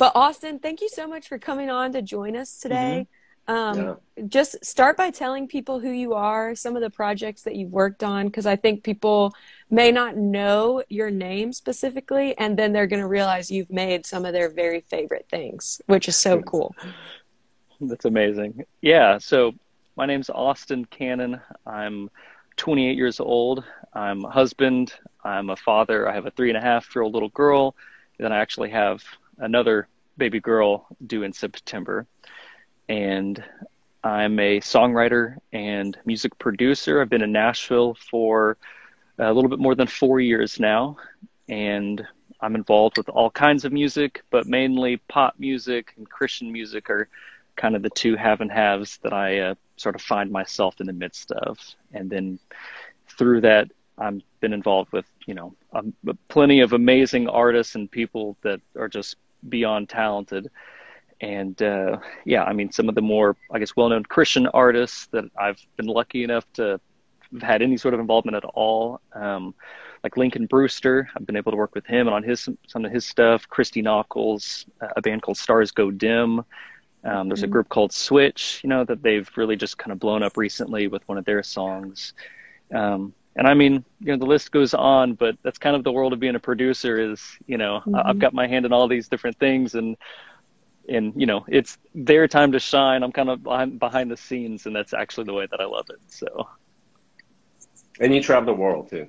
but Austin, thank you so much for coming on to join us today. Mm-hmm. Um, yeah. Just start by telling people who you are, some of the projects that you've worked on, because I think people may not know your name specifically, and then they're going to realize you've made some of their very favorite things, which is so cool. That's amazing. Yeah. So my name's Austin Cannon. I'm 28 years old. I'm a husband. I'm a father. I have a three and a half year old little girl. And then I actually have another baby girl due in September. And I'm a songwriter and music producer. I've been in Nashville for a little bit more than four years now. And I'm involved with all kinds of music, but mainly pop music and Christian music are kind of the two have and haves that I uh, sort of find myself in the midst of. And then through that, I've been involved with, you know, um, plenty of amazing artists and people that are just beyond talented. And uh, yeah, I mean, some of the more, I guess, well known Christian artists that I've been lucky enough to have had any sort of involvement at all. Um, like Lincoln Brewster, I've been able to work with him and on his some of his stuff. Christy Nockels, a band called Stars Go Dim, um, there's a mm-hmm. group called Switch, you know, that they've really just kind of blown up recently with one of their songs. Um, and I mean, you know, the list goes on, but that's kind of the world of being a producer is, you know, mm-hmm. I've got my hand in all these different things and, and, you know, it's their time to shine. I'm kind of behind, behind the scenes and that's actually the way that I love it. So. And you travel the world too.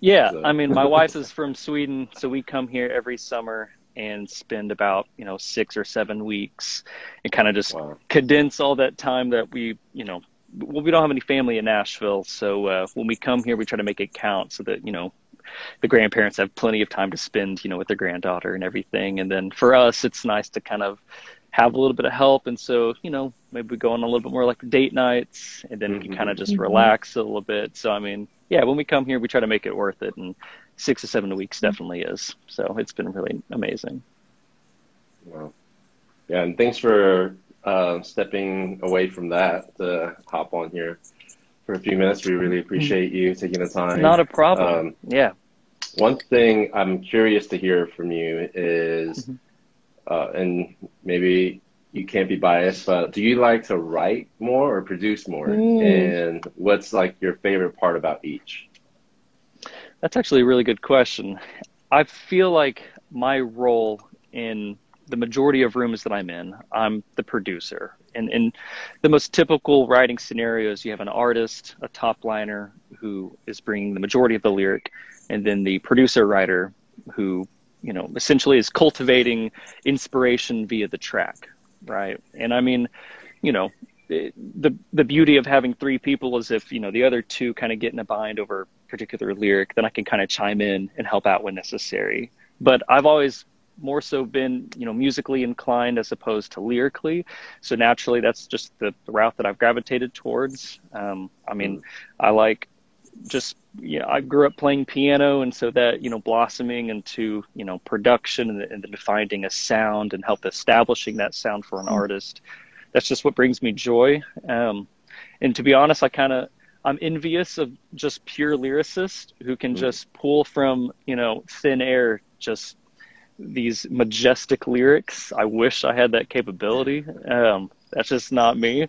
Yeah. So. I mean, my wife is from Sweden, so we come here every summer and spend about you know six or seven weeks and kind of just wow. condense all that time that we you know well we don't have any family in nashville so uh, when we come here we try to make it count so that you know the grandparents have plenty of time to spend you know with their granddaughter and everything and then for us it's nice to kind of have a little bit of help and so you know maybe we go on a little bit more like date nights and then mm-hmm. we can kind of just mm-hmm. relax a little bit so i mean yeah when we come here we try to make it worth it and six to seven weeks mm-hmm. definitely is. So it's been really amazing. Wow. Yeah, and thanks for uh, stepping away from that to hop on here for a few minutes. We really appreciate you taking the time. Not a problem. Um, yeah. One thing I'm curious to hear from you is, mm-hmm. uh, and maybe you can't be biased, but do you like to write more or produce more? Mm. And what's like your favorite part about each? That's actually a really good question. I feel like my role in the majority of rooms that I'm in, I'm the producer. And in the most typical writing scenarios, you have an artist, a top liner who is bringing the majority of the lyric, and then the producer writer who, you know, essentially is cultivating inspiration via the track, right? And I mean, you know, the the beauty of having three people is if you know the other two kind of get in a bind over a particular lyric, then I can kind of chime in and help out when necessary. But I've always more so been, you know, musically inclined as opposed to lyrically. So naturally, that's just the, the route that I've gravitated towards. Um, I mean, mm. I like just, you know, I grew up playing piano, and so that, you know, blossoming into, you know, production and, and then finding a sound and help establishing that sound for an mm. artist. That's just what brings me joy. Um, and to be honest, I kind of I'm envious of just pure lyricists who can mm. just pull from, you know, thin air just these majestic lyrics. I wish I had that capability. Um, that's just not me.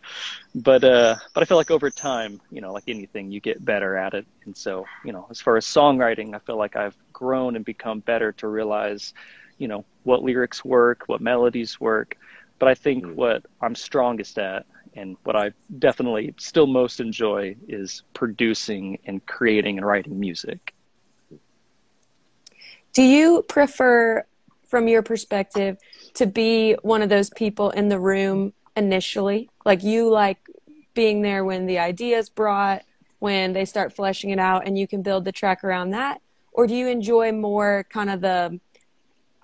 But uh, but I feel like over time, you know, like anything, you get better at it. And so, you know, as far as songwriting, I feel like I've grown and become better to realize, you know, what lyrics work, what melodies work. But I think mm. what I'm strongest at and what I definitely still most enjoy is producing and creating and writing music. Do you prefer, from your perspective, to be one of those people in the room initially? Like you like being there when the idea is brought, when they start fleshing it out, and you can build the track around that? Or do you enjoy more kind of the,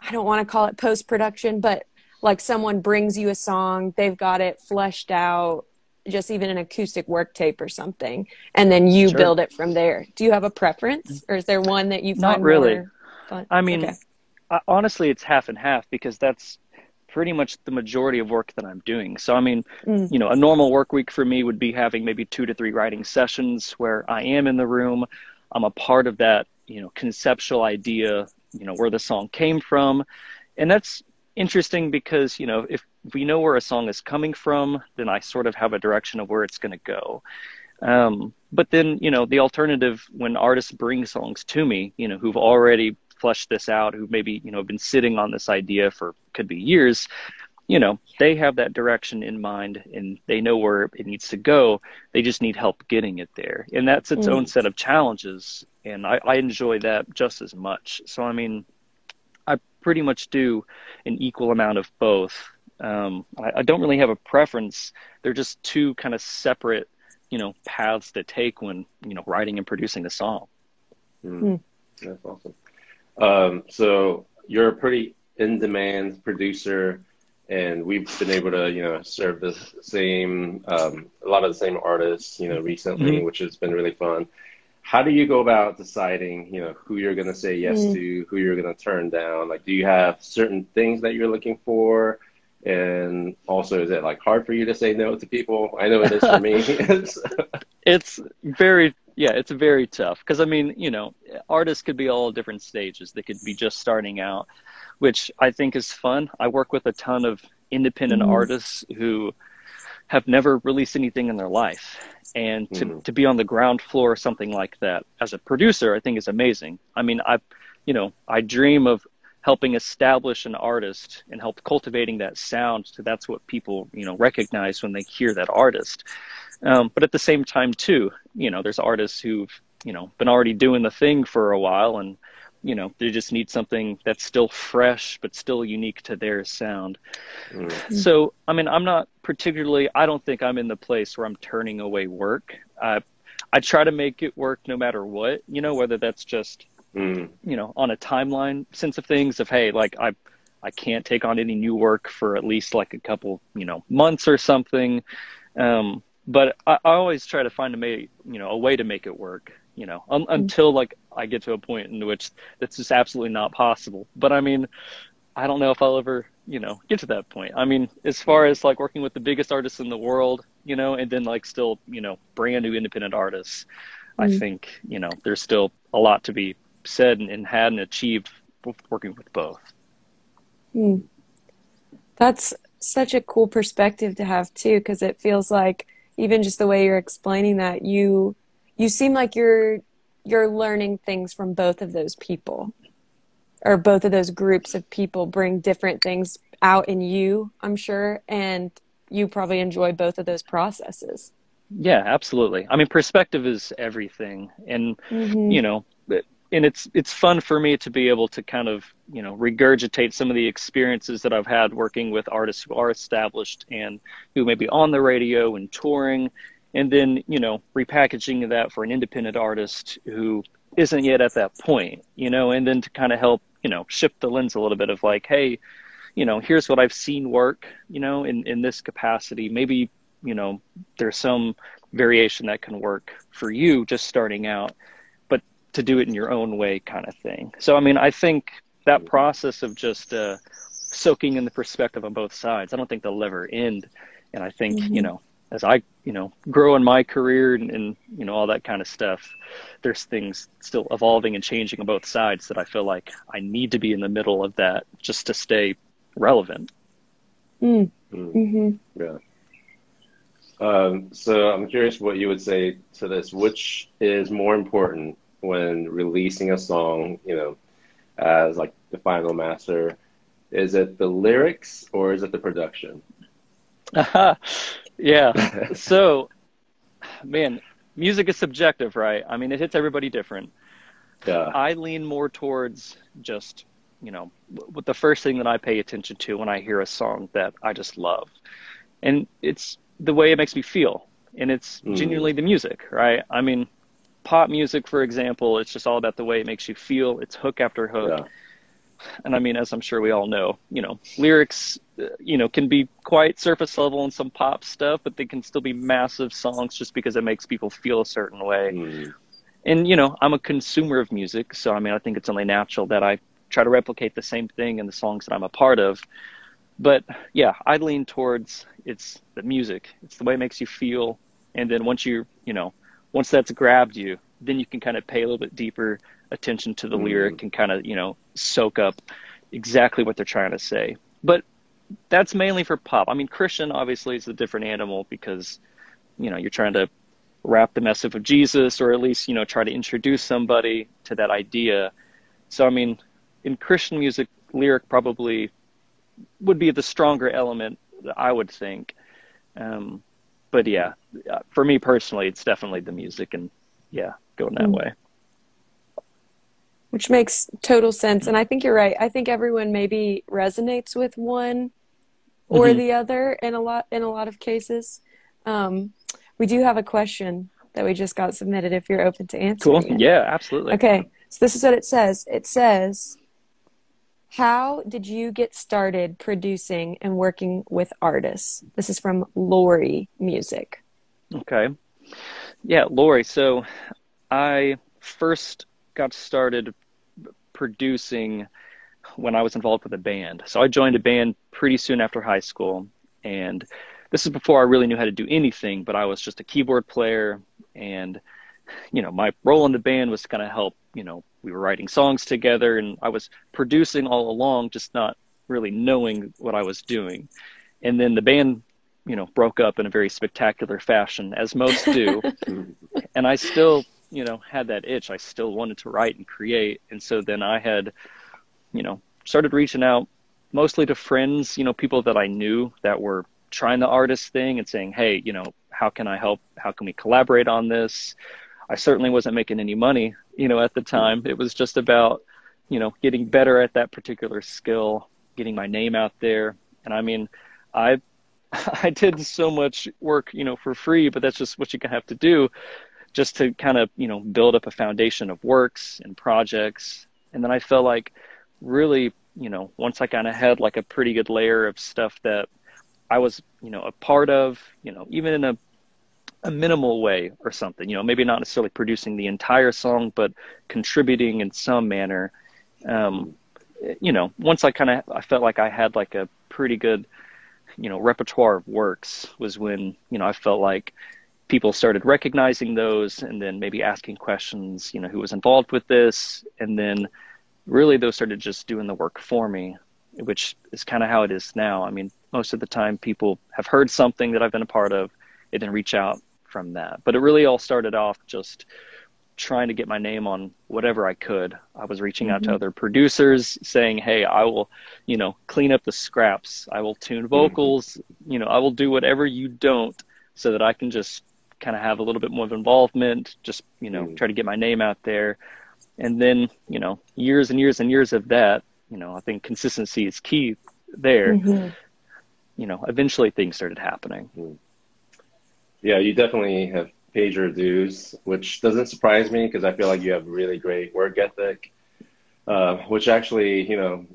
I don't want to call it post production, but like someone brings you a song, they've got it fleshed out, just even an acoustic work tape or something, and then you sure. build it from there. Do you have a preference, or is there one that you find not really? Fun? I mean, okay. Honestly, it's half and half because that's pretty much the majority of work that I'm doing. So, I mean, mm. you know, a normal work week for me would be having maybe two to three writing sessions where I am in the room. I'm a part of that, you know, conceptual idea, you know, where the song came from. And that's interesting because you know if we know where a song is coming from, then I sort of have a direction of where it's going to go. Um, but then you know the alternative when artists bring songs to me, you know, who've already fleshed this out, who maybe you know have been sitting on this idea for could be years, you know, they have that direction in mind and they know where it needs to go. They just need help getting it there, and that's its mm. own set of challenges. And I, I enjoy that just as much. So I mean, I pretty much do an equal amount of both. Um, I, I don't really have a preference. They're just two kind of separate, you know, paths to take when you know writing and producing a song. Mm. Mm. That's awesome. Um, so you're a pretty in-demand producer, and we've been able to, you know, serve the same, um, a lot of the same artists, you know, recently, mm-hmm. which has been really fun. How do you go about deciding you know who you're going to say yes mm. to who you're going to turn down? Like do you have certain things that you're looking for? And also is it like hard for you to say no to people? I know it is for me. It's very yeah it's very tough because i mean you know artists could be all different stages they could be just starting out which i think is fun i work with a ton of independent mm. artists who have never released anything in their life and to, mm. to be on the ground floor of something like that as a producer i think is amazing i mean i you know i dream of helping establish an artist and help cultivating that sound. So that's what people you know recognize when they hear that artist. Um, but at the same time too you know there's artists who've you know been already doing the thing for a while and you know they just need something that's still fresh but still unique to their sound. Mm. so i mean i'm not particularly i don't think i'm in the place where i'm turning away work. I i try to make it work no matter what you know whether that's just mm. you know on a timeline sense of things of hey like i i can't take on any new work for at least like a couple you know months or something um but I, I always try to find a way you know a way to make it work you know, un- mm-hmm. until like I get to a point in which that's just absolutely not possible. But I mean, I don't know if I'll ever, you know, get to that point. I mean, as far as like working with the biggest artists in the world, you know, and then like still, you know, brand new independent artists, mm-hmm. I think, you know, there's still a lot to be said and, and had and achieved working with both. Mm. That's such a cool perspective to have too, because it feels like even just the way you're explaining that you you seem like you're you're learning things from both of those people or both of those groups of people bring different things out in you i'm sure and you probably enjoy both of those processes yeah absolutely i mean perspective is everything and mm-hmm. you know and it's it's fun for me to be able to kind of you know regurgitate some of the experiences that I've had working with artists who are established and who may be on the radio and touring. And then you know repackaging that for an independent artist who isn't yet at that point you know and then to kind of help you know shift the lens a little bit of like hey you know here's what i've seen work you know in in this capacity. Maybe you know there's some variation that can work for you just starting out to do it in your own way kind of thing so i mean i think that process of just uh, soaking in the perspective on both sides i don't think they'll ever end and i think mm-hmm. you know as I, you know, grow in my career and, and, you know all that kind of stuff, there's things still evolving and changing on both sides that I feel like I need to be in the middle of that just to stay relevant. Mm. Mm-hmm. Yeah. Um, so I'm curious what you would say to this. Which is more important when releasing a song? You know, as like the final master, is it the lyrics or is it the production? yeah. so, man, music is subjective, right? I mean, it hits everybody different. Yeah. I lean more towards just, you know, what the first thing that I pay attention to when I hear a song that I just love. And it's the way it makes me feel. And it's mm. genuinely the music, right? I mean, pop music, for example, it's just all about the way it makes you feel. It's hook after hook. Yeah and I mean, as I'm sure we all know, you know, lyrics, uh, you know, can be quite surface level in some pop stuff, but they can still be massive songs just because it makes people feel a certain way. Mm. And you know, I'm a consumer of music, so I mean, I think it's only natural that I try to replicate the same thing in the songs that I'm a part of. But yeah, I lean towards it's the music. It's the way it makes you feel, and then once you, you know, once that's grabbed you, then you can kind of pay a little bit deeper attention to the mm. lyric and kind of you know soak up exactly what they're trying to say but that's mainly for pop. I mean, Christian obviously is a different animal because, you know, you're trying to wrap the message of Jesus or at least, you know, try to introduce somebody to that idea. So, I mean, in Christian music, lyric probably would be the stronger element, I would think. Um, but yeah, uh, for me personally, it's definitely the music and yeah, going that mm. way. Which makes total sense. And I think you're right. I think everyone maybe resonates with one or mm-hmm. the other in a lot in a lot of cases. Um, we do have a question that we just got submitted. If you're open to answering, cool. It. Yeah, absolutely. Okay, so this is what it says. It says, "How did you get started producing and working with artists?" This is from Lori Music. Okay, yeah, Lori. So I first got started producing when I was involved with a band. So I joined a band pretty soon after high school. And this is before I really knew how to do anything, but I was just a keyboard player. And, you know, my role in the band was to kind of help, you know, we were writing songs together and I was producing all along, just not really knowing what I was doing. And then the band, you know, broke up in a very spectacular fashion, as most do. and I still, you know, had that itch. I still wanted to write and create. And so then I had, you know, started reaching out mostly to friends, you know, people that I knew that were trying the artist thing and saying, hey, you know, how can I help? How can we collaborate on this? I certainly wasn't making any money, you know, at the time. It was just about, you know, getting better at that particular skill, getting my name out there. And I mean, I I did so much work, you know, for free, but that's just what you have to do just to kind of, you know, build up a foundation of works and projects. And then I felt like really, you know, once I kind of had like a pretty good layer of stuff that I was, you know, a part of, you know, even in a a minimal way or something, you know, maybe not necessarily producing the entire song, but contributing in some manner. Um, you know, once I kind of I felt like I had like a pretty good, you know, repertoire of works was when you know I felt like people started recognizing those and then maybe asking questions, you know, who was involved with this, and then really those started just doing the work for me, which is kind of how it is now. I mean, most of the time people have heard something that I've been a part of and then reach out from that. But it really all started off just trying to get my name on whatever I could. I was reaching mm-hmm. out to mm-hmm. other producers saying, "Hey, I will, you know, clean up the scraps. I will tune mm-hmm. vocals, mm-hmm. you know, I will do whatever you don't so that I can just kind of have a little bit more of involvement, just, you know, mm-hmm. try to get my name out there." and then you know years and years and years of that you know i think consistency is key there mm-hmm. you know eventually things started happening hmm. Yeah you definitely have paid your dues which doesn't surprise me because i feel like you have really great work ethic uh, which actually you know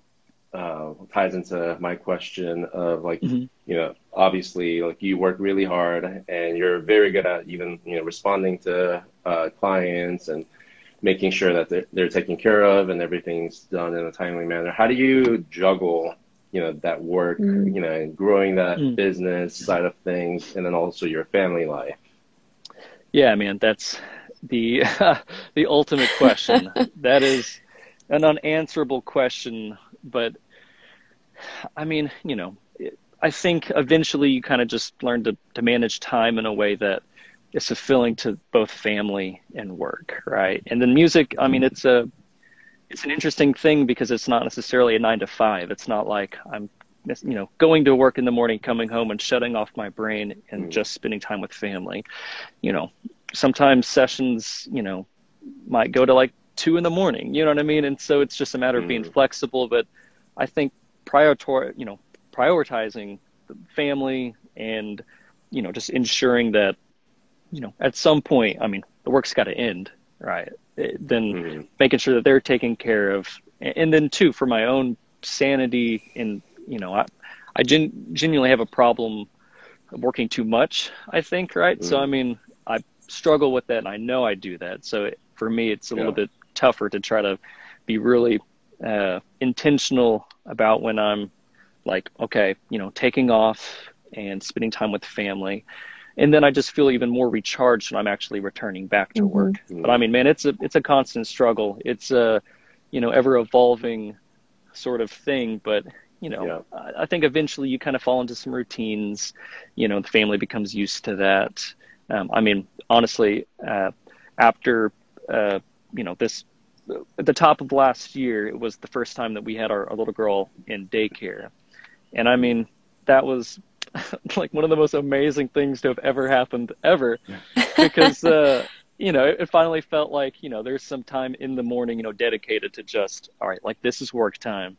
uh, ties into my question of like mm-hmm. you know obviously like you work really hard and you're very good at even you know responding to uh, clients and making sure that they're, they're taken care of and everything's done in a timely manner. How do you juggle, you know, that work, mm. you know, and growing that mm. business side of things, and then also your family life? Yeah, man, that's the the ultimate question. that is an unanswerable question, but I mean, you know, I think eventually you kind of just learn to to manage time in a way that is fulfilling to both family and work, right? And then music, I mean, it's a it's an interesting thing because it's not necessarily a nine to five. It's not like I'm you know going to work in the morning, coming home and shutting off my brain and mm. just spending time with family. You know, sometimes sessions, you know, might go to like two in the morning. You know what I mean? And so it's just a matter of being mm. flexible. But I think prior, to, you know, prioritizing the family and you know just ensuring that you know, at some point, I mean, the work's got to end, right? It, then mm-hmm. making sure that they're taken care of, and then too for my own sanity, and you know, I I gen- genuinely have a problem working too much. I think, right? Mm-hmm. So I mean, I struggle with that, and I know I do that. So it, for me, it's a yeah. little bit tougher to try to be really uh, intentional about when I'm like, okay, you know, taking off and spending time with family and then I just feel even more recharged when I'm actually returning back to mm-hmm. work. But I mean, man, it's a it's a constant struggle. It's a you know ever evolving sort of thing. But you know, yeah. I, I, think eventually you kind of fall into some routines. You know, the family becomes used to that. Um, I mean, honestly, uh, after uh, you know this, at the top of last year, it was the first time that we had our, our little girl in daycare, and I mean, that was like one of the most amazing things to have ever happened ever, because. Uh, you know, it finally felt like, you know, there's some time in the morning, you know, dedicated to just, all right, like this is work time.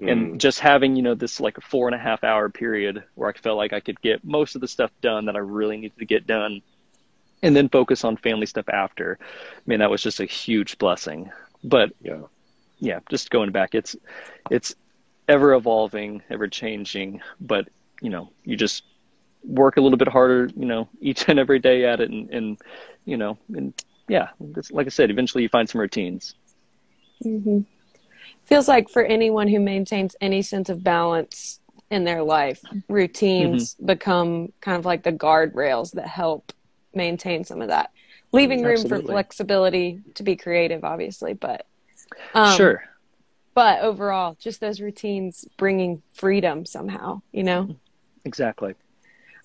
Mm. And just having, you know, this like a four and a half hour period where I felt like I could get most of the stuff done that I really needed to get done and then focus on family stuff after. I mean, that was just a huge blessing. But yeah, yeah, just going back, it's, it's ever evolving, ever changing, but you know, you just work a little bit harder, you know, each and every day at it and, and you know, and yeah, like I said, eventually you find some routines. Mm-hmm. Feels like for anyone who maintains any sense of balance in their life, routines mm-hmm. become kind of like the guardrails that help maintain some of that. Leaving room Absolutely. for flexibility to be creative, obviously, but um, sure. But overall, just those routines bringing freedom somehow, you know. Exactly.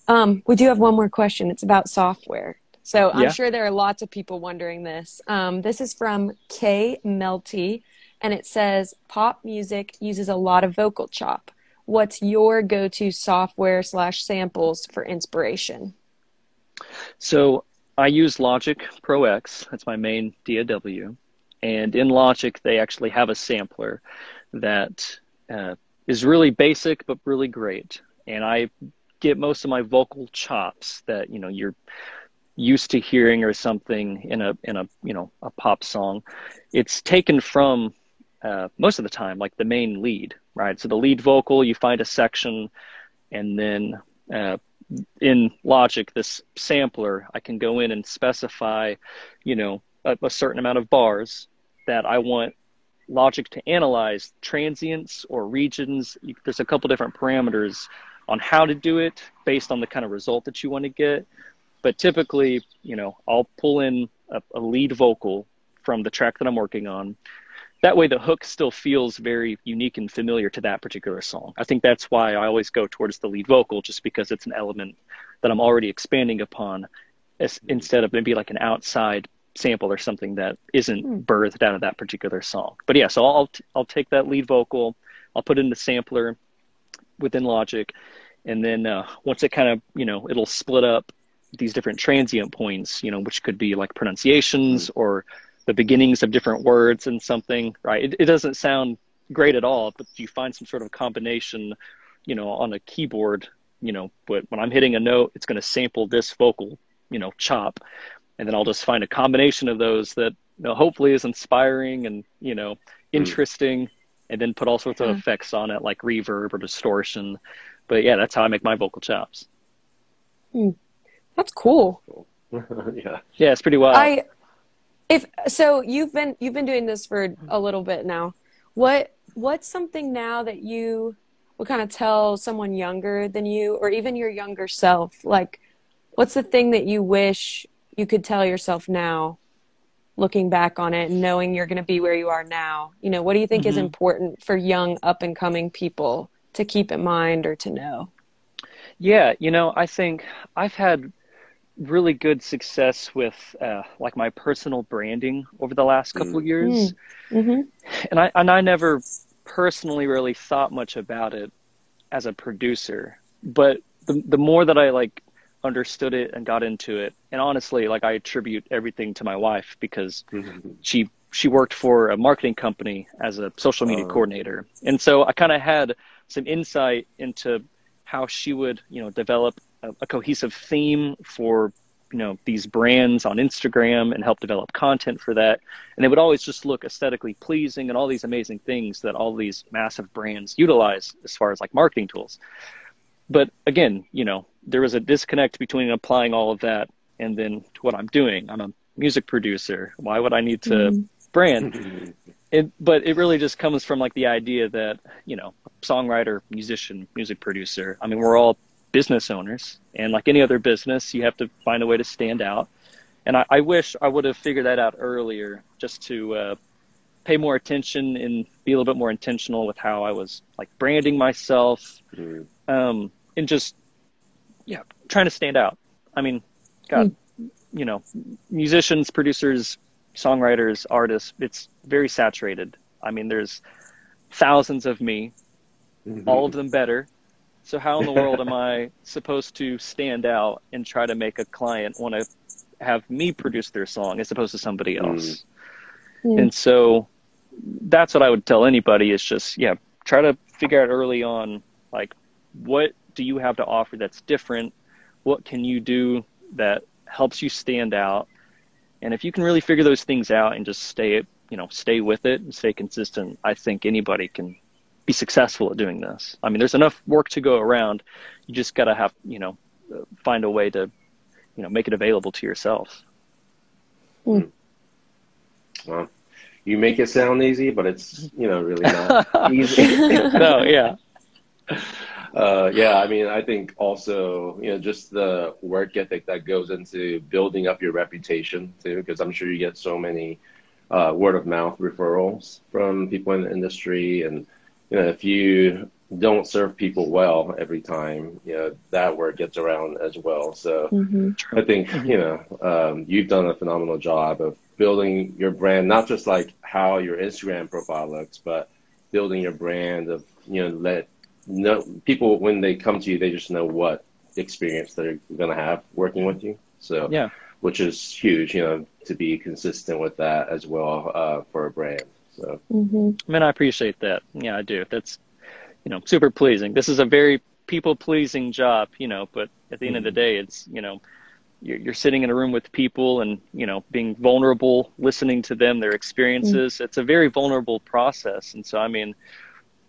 Um, we do have one more question. It's about software. So I'm yeah. sure there are lots of people wondering this. Um, this is from K Melty, and it says pop music uses a lot of vocal chop. What's your go-to software slash samples for inspiration? So I use Logic Pro X. That's my main DAW, and in Logic they actually have a sampler that uh, is really basic but really great. And I get most of my vocal chops that you know you're used to hearing or something in a in a you know a pop song. It's taken from uh, most of the time like the main lead right? So the lead vocal you find a section and then uh, in logic this sampler i can go in and specify you know a, a certain amount of bars that i want logic to analyze transients or regions. There's a couple different parameters on how to do it based on the kind of result that you want to get but typically, you know, I'll pull in a, a lead vocal from the track that I'm working on. That way, the hook still feels very unique and familiar to that particular song. I think that's why I always go towards the lead vocal, just because it's an element that I'm already expanding upon, as, instead of maybe like an outside sample or something that isn't hmm. birthed out of that particular song. But yeah, so I'll I'll take that lead vocal, I'll put it in the sampler within Logic, and then uh, once it kind of you know it'll split up these different transient points, you know, which could be like pronunciations mm-hmm. or the beginnings of different words and something, right? It, it doesn't sound great at all, but you find some sort of combination, you know, on a keyboard, you know, but when I'm hitting a note, it's going to sample this vocal, you know, chop. And then I'll just find a combination of those that you know, hopefully is inspiring and, you know, mm. interesting. Mm. And then put all sorts of mm. effects on it, like reverb or distortion. But yeah, that's how I make my vocal chops. Mm. That's cool. yeah. Yeah, it's pretty wild. I if so you've been you've been doing this for a little bit now. What what's something now that you would kind of tell someone younger than you or even your younger self? Like what's the thing that you wish you could tell yourself now looking back on it and knowing you're going to be where you are now? You know, what do you think mm-hmm. is important for young up and coming people to keep in mind or to know? Yeah, you know, I think I've had really good success with uh, like my personal branding over the last couple of years, mm-hmm. mm-hmm. and I and I never personally really thought much about it as a producer, but the the more that I like understood it and got into it, and honestly, like I attribute everything to my wife because mm-hmm. she she worked for a marketing company as a social media uh. coordinator, and so I kind of had some insight into how she would you know develop a, a cohesive theme for you know these brands on Instagram and help develop content for that. And it would always just look aesthetically pleasing and all these amazing things that all these massive brands utilize as far as like marketing tools. But again, you know, there was a disconnect between applying all of that and then to what I'm doing. I'm a music producer. Why would I need to mm-hmm. brand? It, but it really just comes from like the idea that you know, songwriter, musician, music producer. I mean, we're all business owners, and like any other business, you have to find a way to stand out. And I, I wish I would have figured that out earlier, just to uh, pay more attention and be a little bit more intentional with how I was like branding myself, mm. um, and just yeah, trying to stand out. I mean, God, mm. you know, musicians, producers, songwriters, artists, it's very saturated. I mean, there's thousands of me, mm-hmm. all of them better. So how in the world am I supposed to stand out and try to make a client want to have me produce their song as opposed to somebody mm. else? Mm. And so that's what I would tell anybody is just yeah, try to figure out early on like what do you have to offer that's different? What can you do that helps you stand out? And if you can really figure those things out and just stay you know stay with it and stay consistent, I think anybody can be successful at doing this. I mean, there's enough work to go around. You just got to have, you know, find a way to, you know, make it available to yourself. Mm. Well, you make it sound easy, but it's, you know, really not easy. no, yeah. Uh, yeah, I mean, I think also, you know, just the work ethic that goes into building up your reputation too, because I'm sure you get so many uh, word of mouth referrals from people in the industry and, you know, if you don't serve people well every time, you know, that word gets around as well. So mm-hmm. I think, you know, um, you've done a phenomenal job of building your brand, not just like how your Instagram profile looks, but building your brand of, you know, let know people when they come to you, they just know what experience they're going to have working with you. So, yeah, which is huge, you know, to be consistent with that as well uh, for a brand. So, mm-hmm. I mean, I appreciate that. Yeah, I do. That's, you know, super pleasing. This is a very people pleasing job, you know, but at the mm-hmm. end of the mm-hmm. day, it's, you know, you're, you're sitting in a room with people and, you know, being vulnerable, listening to them, their experiences. Mm-hmm. It's a very vulnerable process. And so, I mean,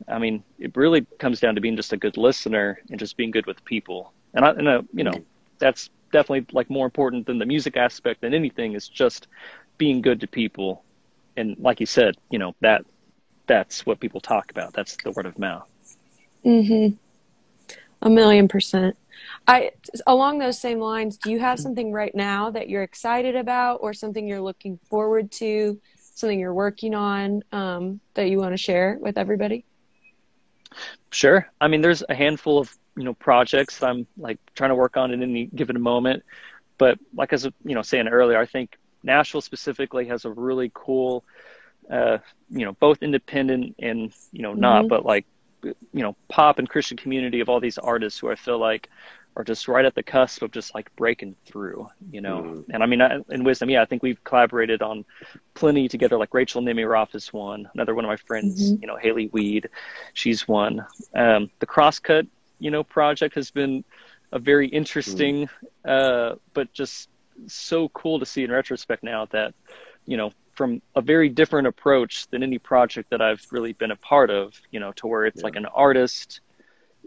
I mean, it really comes down to being just a good listener and just being good with people. And I, and uh, you know, that's definitely like more important than the music aspect than anything is just being good to people and like you said, you know that that's what people talk about. That's the word of mouth. Mhm. A million percent. I along those same lines. Do you have something right now that you're excited about, or something you're looking forward to, something you're working on um, that you want to share with everybody? Sure. I mean, there's a handful of you know projects I'm like trying to work on at any given moment, but like I was you know saying earlier, I think Nashville specifically has a really cool, uh, you know, both independent and you know not, mm-hmm. but like you know pop and Christian community of all these artists who I feel like are just right at the cusp of just like breaking through, you know. Mm-hmm. And I mean, in wisdom, yeah, I think we've collaborated on plenty together. Like Rachel Nemiroff is one, another one of my friends, mm-hmm. you know, Haley Weed, she's one. Um, the Crosscut, you know, project has been a very interesting, mm-hmm. uh, but just so cool to see in retrospect now that, you know, from a very different approach than any project that I've really been a part of, you know, to where it's yeah. like an artist,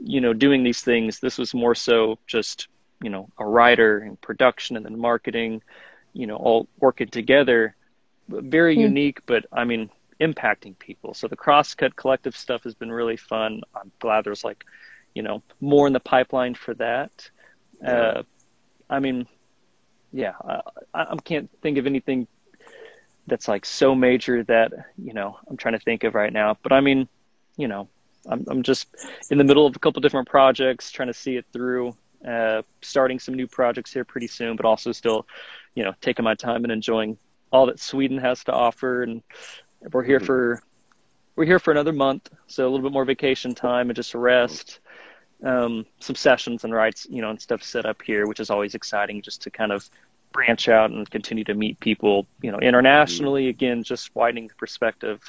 you know, doing these things. This was more so just, you know, a writer and production and then marketing, you know, all working together. Very mm. unique, but I mean, impacting people. So the crosscut collective stuff has been really fun. I'm glad there's like, you know, more in the pipeline for that. Yeah. Uh, I mean, yeah, I, I can't think of anything that's like so major that you know I'm trying to think of right now. But I mean, you know, I'm I'm just in the middle of a couple different projects, trying to see it through. Uh, starting some new projects here pretty soon, but also still, you know, taking my time and enjoying all that Sweden has to offer. And we're here mm-hmm. for we're here for another month, so a little bit more vacation time and just a rest. Um, some sessions and rights, you know, and stuff set up here, which is always exciting just to kind of branch out and continue to meet people, you know, internationally. Mm-hmm. Again, just widening the perspective.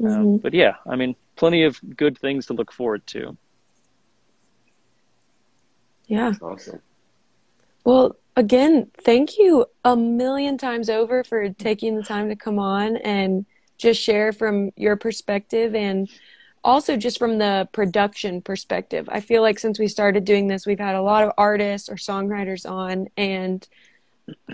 Um, mm-hmm. Um, but yeah, I mean, plenty of good things to look forward to. Yeah. That's awesome. Well, again, thank you a million times over for taking the time to come on and just share from your perspective and also just from the production perspective. I feel like since we started doing this, we've had a lot of artists or songwriters on and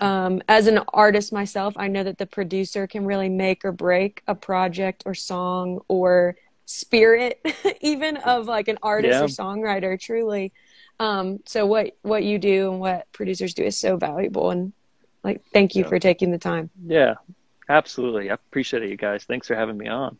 um, as an artist myself, I know that the producer can really make or break a project or song or spirit, even of like an artist yeah. or songwriter. Truly, um, so what what you do and what producers do is so valuable. And like, thank you yeah. for taking the time. Yeah, Absolutely. I appreciate it, you guys. Thanks for having me on.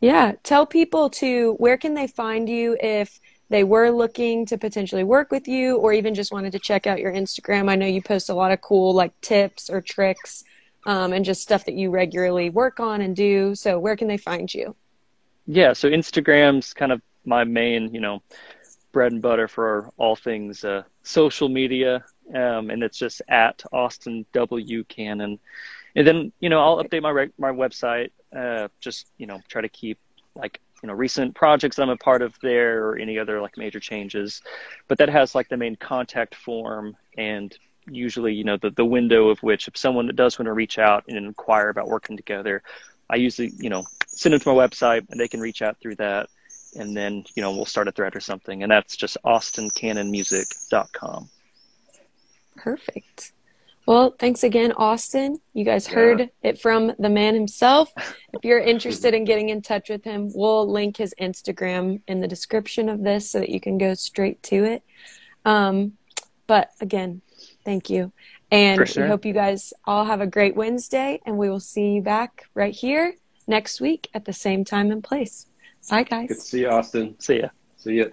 Yeah. Tell people to where can they find you if they were looking to potentially work with you or even just wanted to check out your Instagram. I know you post a lot of cool like tips or tricks um, and just stuff that you regularly work on and do. So where can they find you? Yeah, so Instagram's kind of my main, you know, bread and butter for all things uh, social media, um, and it's just at Austin W Cannon. And then you know I'll update my my website. Uh, just you know try to keep like you know recent projects that I'm a part of there or any other like major changes. But that has like the main contact form and usually you know the, the window of which if someone does want to reach out and inquire about working together i usually you know send them to my website and they can reach out through that. And then you know we'll start a thread or something. And that's just austincannonmusic.com perfect. Well thanks again austin. You guys heard yeah. it from the man himself. If you're interested in getting in touch with him we'll link his instagram in the description of this so that you can go straight to it. Um, but again Thank you. And sure. we hope you guys all have a great Wednesday, and we will see you back right here next week at the same time and place. Bye, guys. Good to see you, Austin. See ya. See ya.